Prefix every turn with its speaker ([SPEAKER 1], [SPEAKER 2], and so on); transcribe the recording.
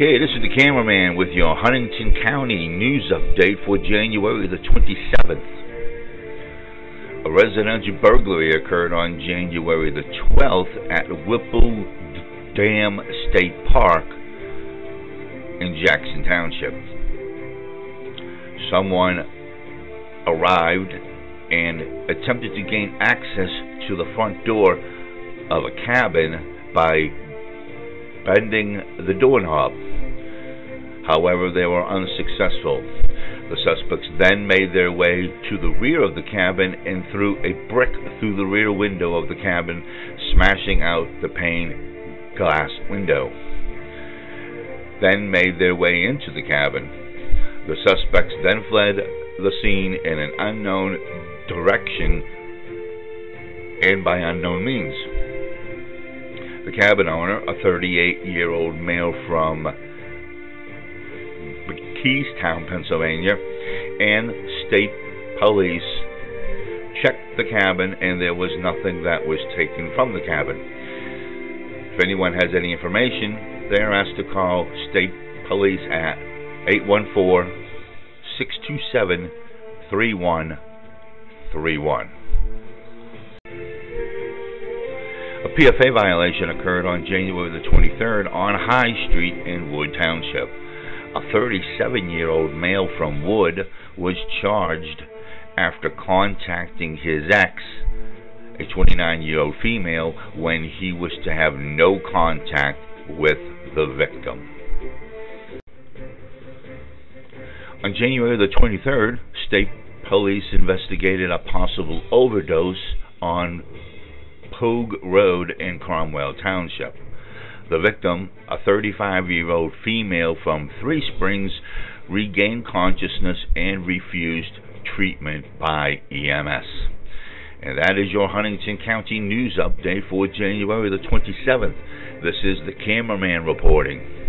[SPEAKER 1] Okay, this is the cameraman with your Huntingdon County news update for January the 27th. A residential burglary occurred on January the 12th at Whipple Dam State Park in Jackson Township. Someone arrived and attempted to gain access to the front door of a cabin by bending the doorknob. However, they were unsuccessful. The suspects then made their way to the rear of the cabin and threw a brick through the rear window of the cabin, smashing out the pane glass window. Then made their way into the cabin. The suspects then fled the scene in an unknown direction and by unknown means. The cabin owner, a 38 year old male from Keystone, Pennsylvania, and state police checked the cabin and there was nothing that was taken from the cabin. If anyone has any information, they are asked to call state police at 814 627 3131. A PFA violation occurred on January the 23rd on High Street in Wood Township. A 37 year old male from Wood was charged after contacting his ex, a 29 year old female, when he was to have no contact with the victim. On January the 23rd, state police investigated a possible overdose on Pogue Road in Cromwell Township. The victim, a 35 year old female from Three Springs, regained consciousness and refused treatment by EMS. And that is your Huntingdon County news update for January the 27th. This is the cameraman reporting.